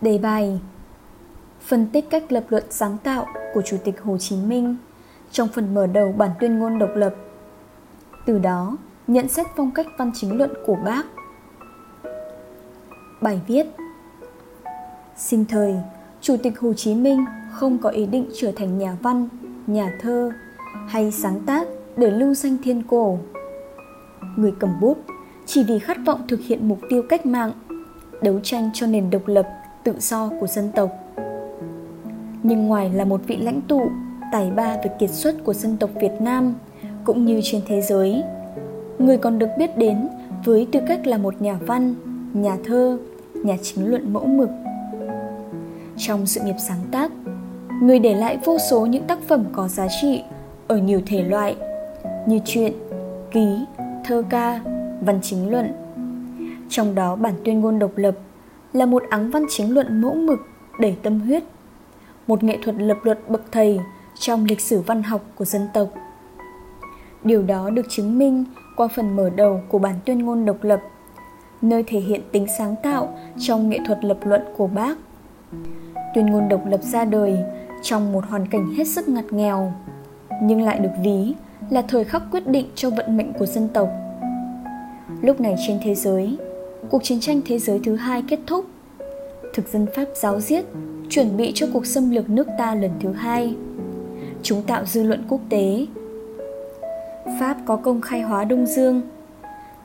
Đề bài Phân tích cách lập luận sáng tạo của Chủ tịch Hồ Chí Minh trong phần mở đầu bản tuyên ngôn độc lập. Từ đó, nhận xét phong cách văn chính luận của bác. Bài viết Sinh thời, Chủ tịch Hồ Chí Minh không có ý định trở thành nhà văn, nhà thơ hay sáng tác để lưu danh thiên cổ. Người cầm bút chỉ vì khát vọng thực hiện mục tiêu cách mạng, đấu tranh cho nền độc lập, tự do của dân tộc. Nhưng ngoài là một vị lãnh tụ, tài ba về kiệt xuất của dân tộc Việt Nam cũng như trên thế giới, người còn được biết đến với tư cách là một nhà văn, nhà thơ, nhà chính luận mẫu mực. Trong sự nghiệp sáng tác, người để lại vô số những tác phẩm có giá trị ở nhiều thể loại như truyện, ký, thơ ca, văn chính luận. Trong đó bản tuyên ngôn độc lập là một áng văn chính luận mẫu mực đầy tâm huyết, một nghệ thuật lập luận bậc thầy trong lịch sử văn học của dân tộc. Điều đó được chứng minh qua phần mở đầu của bản tuyên ngôn độc lập, nơi thể hiện tính sáng tạo trong nghệ thuật lập luận của bác. Tuyên ngôn độc lập ra đời trong một hoàn cảnh hết sức ngặt nghèo, nhưng lại được ví là thời khắc quyết định cho vận mệnh của dân tộc. Lúc này trên thế giới, cuộc chiến tranh thế giới thứ hai kết thúc. Thực dân Pháp giáo giết, chuẩn bị cho cuộc xâm lược nước ta lần thứ hai. Chúng tạo dư luận quốc tế. Pháp có công khai hóa Đông Dương.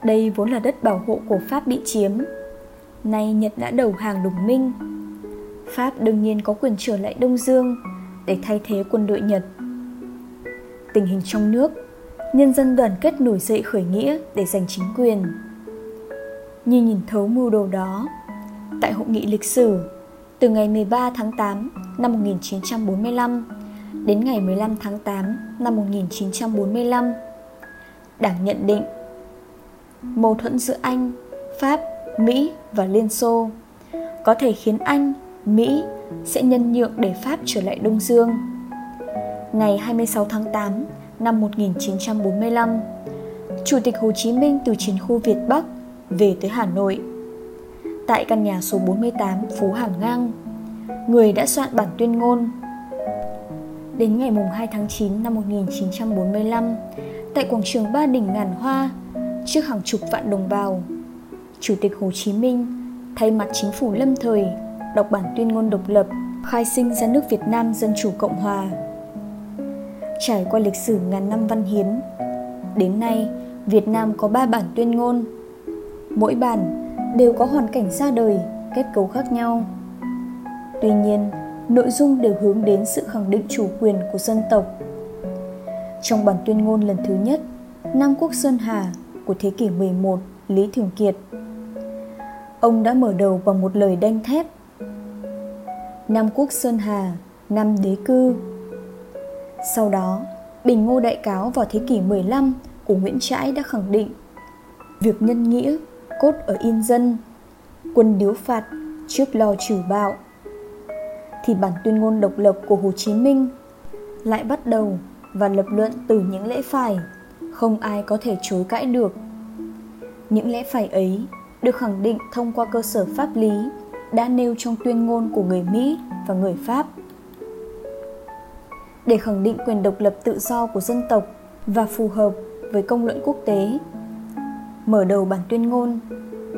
Đây vốn là đất bảo hộ của Pháp bị chiếm. Nay Nhật đã đầu hàng đồng minh. Pháp đương nhiên có quyền trở lại Đông Dương để thay thế quân đội Nhật tình hình trong nước, nhân dân đoàn kết nổi dậy khởi nghĩa để giành chính quyền. Như nhìn thấu mưu đồ đó, tại hội nghị lịch sử từ ngày 13 tháng 8 năm 1945 đến ngày 15 tháng 8 năm 1945, Đảng nhận định mâu thuẫn giữa Anh, Pháp, Mỹ và Liên Xô có thể khiến Anh, Mỹ sẽ nhân nhượng để Pháp trở lại Đông Dương. Ngày 26 tháng 8 năm 1945, Chủ tịch Hồ Chí Minh từ chiến khu Việt Bắc về tới Hà Nội. Tại căn nhà số 48 phố Hàng Ngang, người đã soạn bản tuyên ngôn. Đến ngày 2 tháng 9 năm 1945, tại quảng trường Ba Đình Ngàn Hoa, trước hàng chục vạn đồng bào, Chủ tịch Hồ Chí Minh thay mặt chính phủ lâm thời đọc bản tuyên ngôn độc lập khai sinh ra nước Việt Nam Dân Chủ Cộng Hòa Trải qua lịch sử ngàn năm văn hiến, đến nay Việt Nam có 3 bản tuyên ngôn. Mỗi bản đều có hoàn cảnh ra đời, kết cấu khác nhau. Tuy nhiên, nội dung đều hướng đến sự khẳng định chủ quyền của dân tộc. Trong bản tuyên ngôn lần thứ nhất, Nam Quốc Sơn Hà của thế kỷ 11, Lý Thường Kiệt. Ông đã mở đầu bằng một lời đanh thép. Nam Quốc Sơn Hà, năm đế cư, sau đó, Bình Ngô Đại Cáo vào thế kỷ 15 của Nguyễn Trãi đã khẳng định Việc nhân nghĩa, cốt ở yên dân, quân điếu phạt trước lo trừ bạo. Thì bản tuyên ngôn độc lập của Hồ Chí Minh lại bắt đầu và lập luận từ những lẽ phải, không ai có thể chối cãi được. Những lẽ phải ấy được khẳng định thông qua cơ sở pháp lý đã nêu trong tuyên ngôn của người Mỹ và người Pháp – để khẳng định quyền độc lập tự do của dân tộc và phù hợp với công luận quốc tế. Mở đầu bản tuyên ngôn,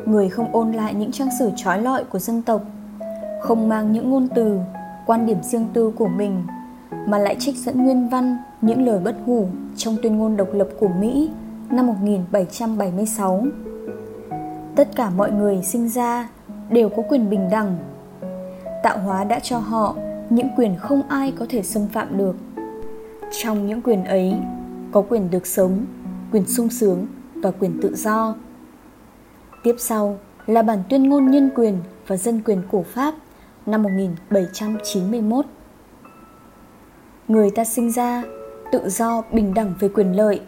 người không ôn lại những trang sử trói lọi của dân tộc, không mang những ngôn từ, quan điểm riêng tư của mình, mà lại trích dẫn nguyên văn những lời bất hủ trong tuyên ngôn độc lập của Mỹ năm 1776. Tất cả mọi người sinh ra đều có quyền bình đẳng. Tạo hóa đã cho họ những quyền không ai có thể xâm phạm được trong những quyền ấy có quyền được sống quyền sung sướng và quyền tự do tiếp sau là bản tuyên ngôn nhân quyền và dân quyền của Pháp năm 1791. Người ta sinh ra tự do bình đẳng về quyền lợi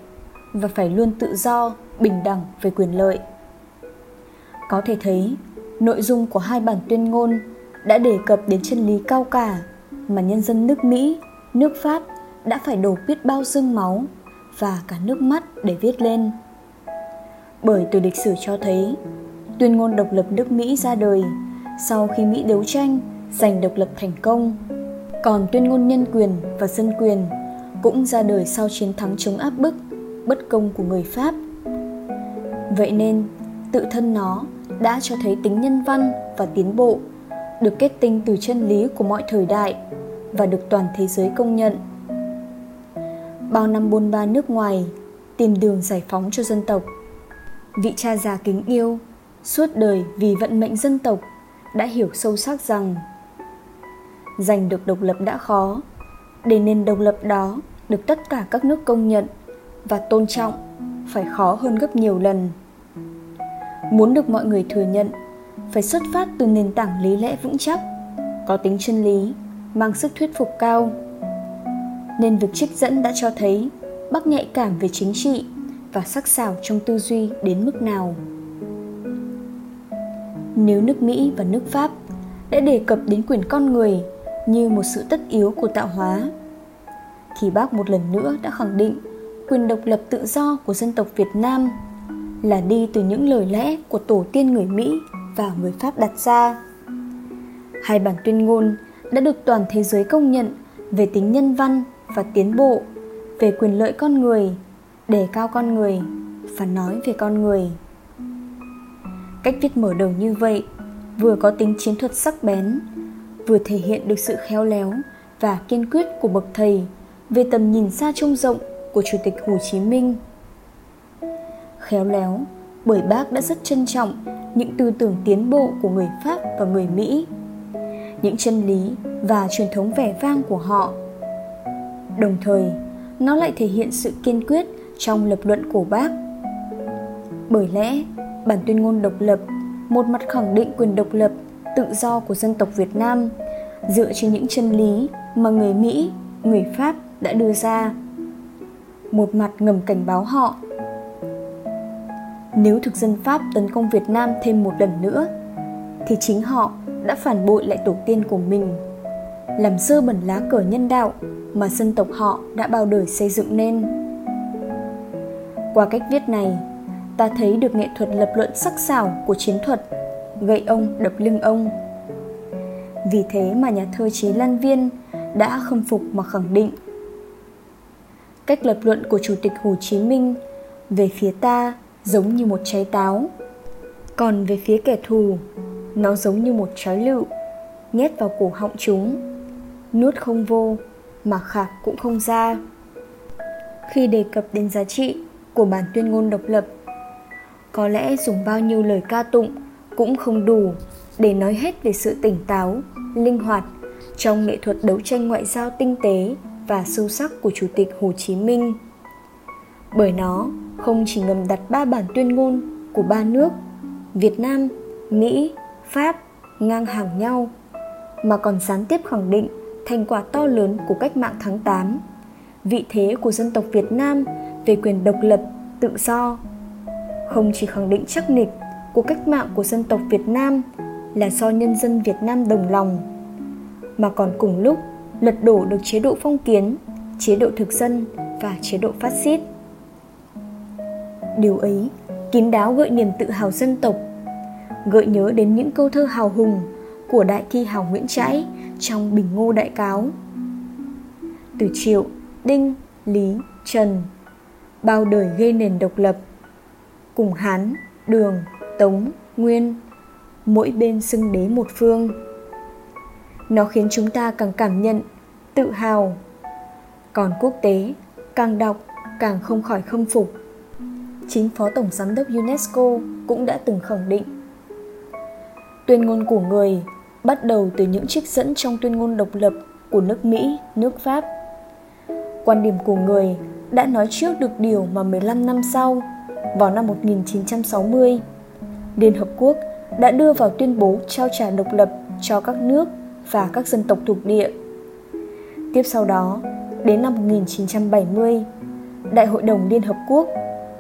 và phải luôn tự do bình đẳng về quyền lợi. Có thể thấy, nội dung của hai bản tuyên ngôn đã đề cập đến chân lý cao cả mà nhân dân nước Mỹ, nước Pháp đã phải đổ biết bao sương máu và cả nước mắt để viết lên. Bởi từ lịch sử cho thấy, tuyên ngôn độc lập nước Mỹ ra đời sau khi Mỹ đấu tranh giành độc lập thành công. Còn tuyên ngôn nhân quyền và dân quyền cũng ra đời sau chiến thắng chống áp bức, bất công của người Pháp. Vậy nên, tự thân nó đã cho thấy tính nhân văn và tiến bộ, được kết tinh từ chân lý của mọi thời đại và được toàn thế giới công nhận. Bao năm bôn ba nước ngoài, tìm đường giải phóng cho dân tộc. Vị cha già kính yêu, suốt đời vì vận mệnh dân tộc đã hiểu sâu sắc rằng giành được độc lập đã khó. Để nền độc lập đó được tất cả các nước công nhận và tôn trọng phải khó hơn gấp nhiều lần. Muốn được mọi người thừa nhận phải xuất phát từ nền tảng lý lẽ vững chắc có tính chân lý mang sức thuyết phục cao. Nên việc trích dẫn đã cho thấy bác nhạy cảm về chính trị và sắc sảo trong tư duy đến mức nào nếu nước mỹ và nước pháp đã đề cập đến quyền con người như một sự tất yếu của tạo hóa thì bác một lần nữa đã khẳng định quyền độc lập tự do của dân tộc Việt Nam là đi từ những lời lẽ của tổ tiên người Mỹ và người Pháp đặt ra. Hai bản tuyên ngôn đã được toàn thế giới công nhận về tính nhân văn và tiến bộ, về quyền lợi con người, đề cao con người và nói về con người. Cách viết mở đầu như vậy vừa có tính chiến thuật sắc bén, vừa thể hiện được sự khéo léo và kiên quyết của bậc thầy về tầm nhìn xa trông rộng của Chủ tịch Hồ Chí Minh. Khéo léo, bởi bác đã rất trân trọng những tư tưởng tiến bộ của người Pháp và người Mỹ, những chân lý và truyền thống vẻ vang của họ. Đồng thời, nó lại thể hiện sự kiên quyết trong lập luận của bác. Bởi lẽ, bản tuyên ngôn độc lập, một mặt khẳng định quyền độc lập, tự do của dân tộc Việt Nam dựa trên những chân lý mà người Mỹ, người Pháp đã đưa ra. Một mặt ngầm cảnh báo họ. Nếu thực dân pháp tấn công việt nam thêm một lần nữa thì chính họ đã phản bội lại tổ tiên của mình làm dơ bẩn lá cờ nhân đạo mà dân tộc họ đã bao đời xây dựng nên qua cách viết này, ta thấy được nghệ thuật lập luận sắc sảo của chiến thuật, gậy ông đập lưng ông. Vì thế mà nhà thơ trí lan viên đã khâm phục mà khẳng định, cách lập luận của chủ tịch hồ chí minh về phía ta giống như một trái táo, còn về phía kẻ thù, nó giống như một trái lựu nhét vào cổ họng chúng, nuốt không vô mà khạc cũng không ra. Khi đề cập đến giá trị của bản tuyên ngôn độc lập có lẽ dùng bao nhiêu lời ca tụng cũng không đủ để nói hết về sự tỉnh táo linh hoạt trong nghệ thuật đấu tranh ngoại giao tinh tế và sâu sắc của Chủ tịch Hồ Chí Minh. Bởi nó không chỉ ngầm đặt ba bản tuyên ngôn của ba nước Việt Nam, Mỹ, Pháp ngang hàng nhau mà còn gián tiếp khẳng định thành quả to lớn của cách mạng tháng 8, vị thế của dân tộc Việt Nam về quyền độc lập, tự do. Không chỉ khẳng định chắc nịch của cách mạng của dân tộc Việt Nam là do nhân dân Việt Nam đồng lòng, mà còn cùng lúc lật đổ được chế độ phong kiến, chế độ thực dân và chế độ phát xít. Điều ấy kín đáo gợi niềm tự hào dân tộc, gợi nhớ đến những câu thơ hào hùng của đại thi hào Nguyễn Trãi trong Bình Ngô Đại Cáo. Từ Triệu, Đinh, Lý, Trần, bao đời gây nền độc lập, cùng Hán, Đường, Tống, Nguyên, mỗi bên xưng đế một phương. Nó khiến chúng ta càng cảm nhận tự hào. Còn quốc tế càng đọc càng không khỏi khâm phục. Chính phó tổng giám đốc unesco cũng đã từng khẳng định. Tuyên ngôn của người bắt đầu từ những trích dẫn trong tuyên ngôn độc lập của nước Mỹ, nước Pháp. Quan điểm của người đã nói trước được điều mà 15 năm sau, vào năm 1960, Liên Hợp Quốc đã đưa vào tuyên bố trao trả độc lập cho các nước và các dân tộc thuộc địa. Tiếp sau đó, đến năm 1970, Đại hội đồng Liên Hợp Quốc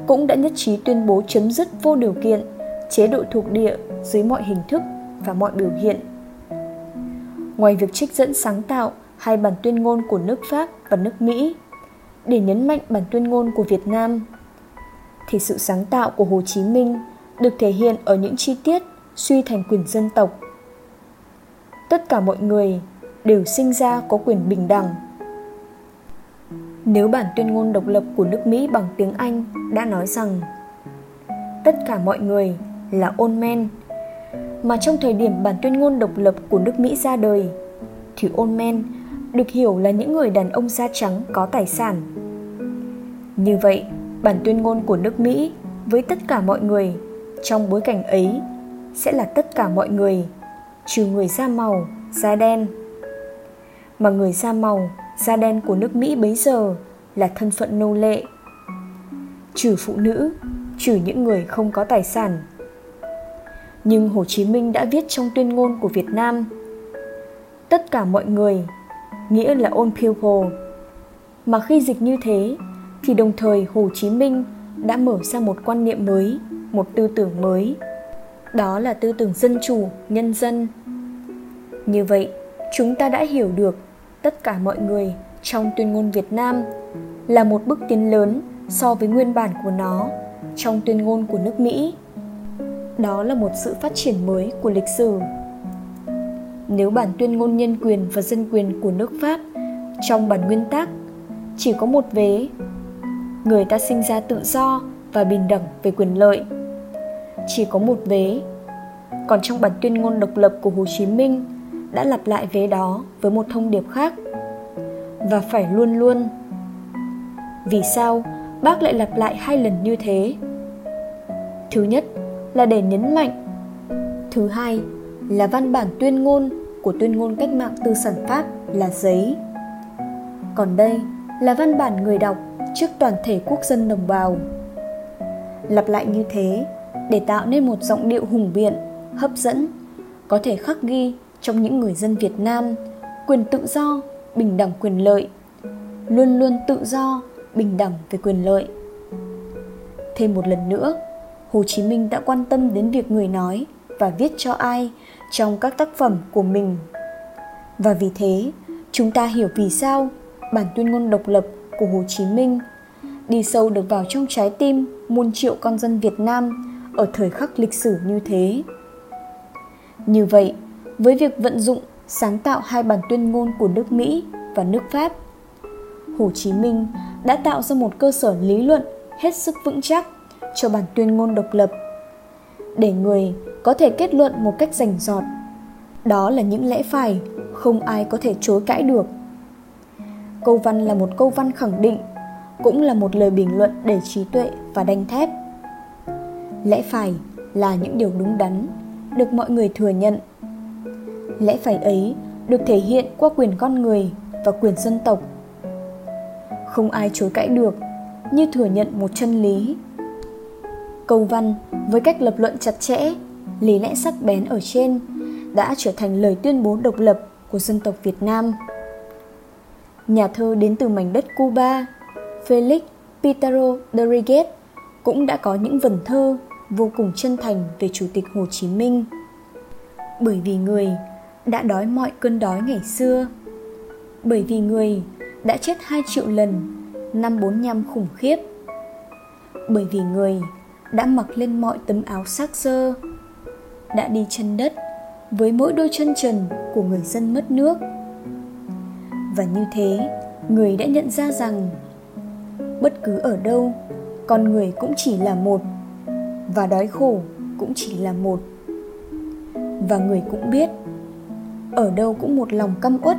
cũng đã nhất trí tuyên bố chấm dứt vô điều kiện chế độ thuộc địa dưới mọi hình thức và mọi biểu hiện. Ngoài việc trích dẫn sáng tạo hai bản tuyên ngôn của nước Pháp và nước Mỹ để nhấn mạnh bản tuyên ngôn của Việt Nam, thì sự sáng tạo của Hồ Chí Minh được thể hiện ở những chi tiết suy thành quyền dân tộc. Tất cả mọi người đều sinh ra có quyền bình đẳng. Nếu bản tuyên ngôn độc lập của nước mỹ bằng tiếng anh đã nói rằng tất cả mọi người là ôn men mà trong thời điểm bản tuyên ngôn độc lập của nước mỹ ra đời thì ôn men được hiểu là những người đàn ông da trắng có tài sản. Như vậy, bản tuyên ngôn của nước mỹ với tất cả mọi người trong bối cảnh ấy sẽ là tất cả mọi người, trừ người da màu, da đen. Mà người da màu, da đen của nước mỹ bấy giờ là thân phận nô lệ. Trừ phụ nữ, trừ những người không có tài sản. Nhưng hồ chí minh đã viết trong tuyên ngôn của việt nam, tất cả mọi người nghĩa là all people mà khi dịch như thế, thì đồng thời hồ chí minh đã mở ra một quan niệm mới, một tư tưởng mới. Đó là tư tưởng dân chủ, nhân dân. Như vậy, chúng ta đã hiểu được tất cả mọi người trong tuyên ngôn việt nam là một bước tiến lớn so với nguyên bản của nó trong tuyên ngôn của nước mỹ. Đó là một sự phát triển mới của lịch sử nếu bản tuyên ngôn nhân quyền và dân quyền của nước pháp trong bản nguyên tắc chỉ có một vế, người ta sinh ra tự do và bình đẳng về quyền lợi. Chỉ có một vế. Còn trong bản tuyên ngôn độc lập của hồ chí minh đã lặp lại vế đó với một thông điệp khác. Và phải luôn luôn. Vì sao bác lại lặp lại hai lần như thế? Thứ nhất là để nhấn mạnh. Thứ hai là văn bản tuyên ngôn của tuyên ngôn cách mạng tư sản pháp là giấy. Còn đây là văn bản người đọc trước toàn thể quốc dân đồng bào. Lặp lại như thế, để tạo nên một giọng điệu hùng biện, hấp dẫn, có thể khắc ghi trong những người dân việt nam quyền tự do, bình đẳng quyền lợi, luôn luôn tự do, bình đẳng về quyền lợi. Thêm một lần nữa, hồ chí minh đã quan tâm đến việc người nói và viết cho ai trong các tác phẩm của mình. Và vì thế, chúng ta hiểu vì sao bản tuyên ngôn độc lập của hồ chí minh đi sâu được vào trong trái tim muôn triệu con dân việt nam ở thời khắc lịch sử như thế. Như vậy, với việc vận dụng sáng tạo hai bản tuyên ngôn của nước mỹ và nước pháp, hồ chí minh đã tạo ra một cơ sở lý luận hết sức vững chắc cho bản tuyên ngôn độc lập. Để người có thể kết luận một cách rành rọt. Đó là những lẽ phải không ai có thể chối cãi được. Câu văn là một câu văn khẳng định, cũng là một lời bình luận đầy trí tuệ và đanh thép. Lẽ phải là những điều đúng đắn, được mọi người thừa nhận. Lẽ phải ấy được thể hiện qua quyền con người và quyền dân tộc. Không ai chối cãi được như thừa nhận một chân lý. Câu văn với cách lập luận chặt chẽ lý lẽ sắc bén ở trên, đã trở thành lời tuyên bố độc lập của dân tộc việt nam. Nhà thơ đến từ mảnh đất cuba, felix pitaro rodriguez cũng đã có những vần thơ vô cùng chân thành về chủ tịch hồ chí minh. Bởi vì người đã đói mọi cơn đói ngày xưa, bởi vì người đã chết 2 triệu lần năm 45 khủng khiếp, bởi vì người đã mặc lên mọi tấm áo xác sơ đã đi chân đất với mỗi đôi chân trần của người dân mất nước. Và như thế, người đã nhận ra rằng, bất cứ ở đâu, con người cũng chỉ là một, và đói khổ cũng chỉ là một. Và người cũng biết, ở đâu cũng một lòng căm uất,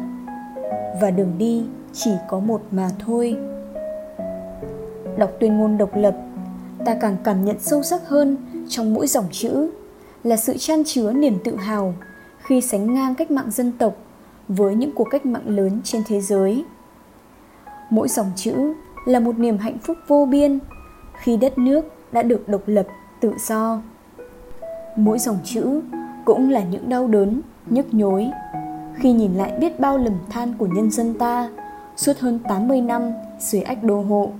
và đường đi chỉ có một mà thôi. Đọc tuyên ngôn độc lập, ta càng cảm nhận sâu sắc hơn trong mỗi dòng chữ là sự chan chứa niềm tự hào khi sánh ngang cách mạng dân tộc với những cuộc cách mạng lớn trên thế giới mỗi dòng chữ là một niềm hạnh phúc vô biên khi đất nước đã được độc lập tự do mỗi dòng chữ cũng là những đau đớn nhức nhối khi nhìn lại biết bao lầm than của nhân dân ta suốt hơn 80 năm dưới ách đô hộ.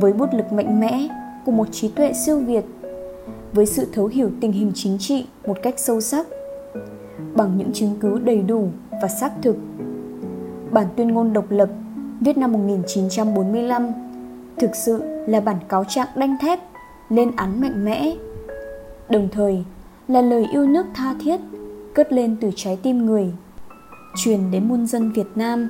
Với bút lực mạnh mẽ của một trí tuệ siêu việt, với sự thấu hiểu tình hình chính trị một cách sâu sắc, bằng những chứng cứ đầy đủ và xác thực. Bản tuyên ngôn độc lập viết năm 1945 thực sự là bản cáo trạng đanh thép lên án mạnh mẽ đồng thời là lời yêu nước tha thiết cất lên từ trái tim người truyền đến muôn dân Việt Nam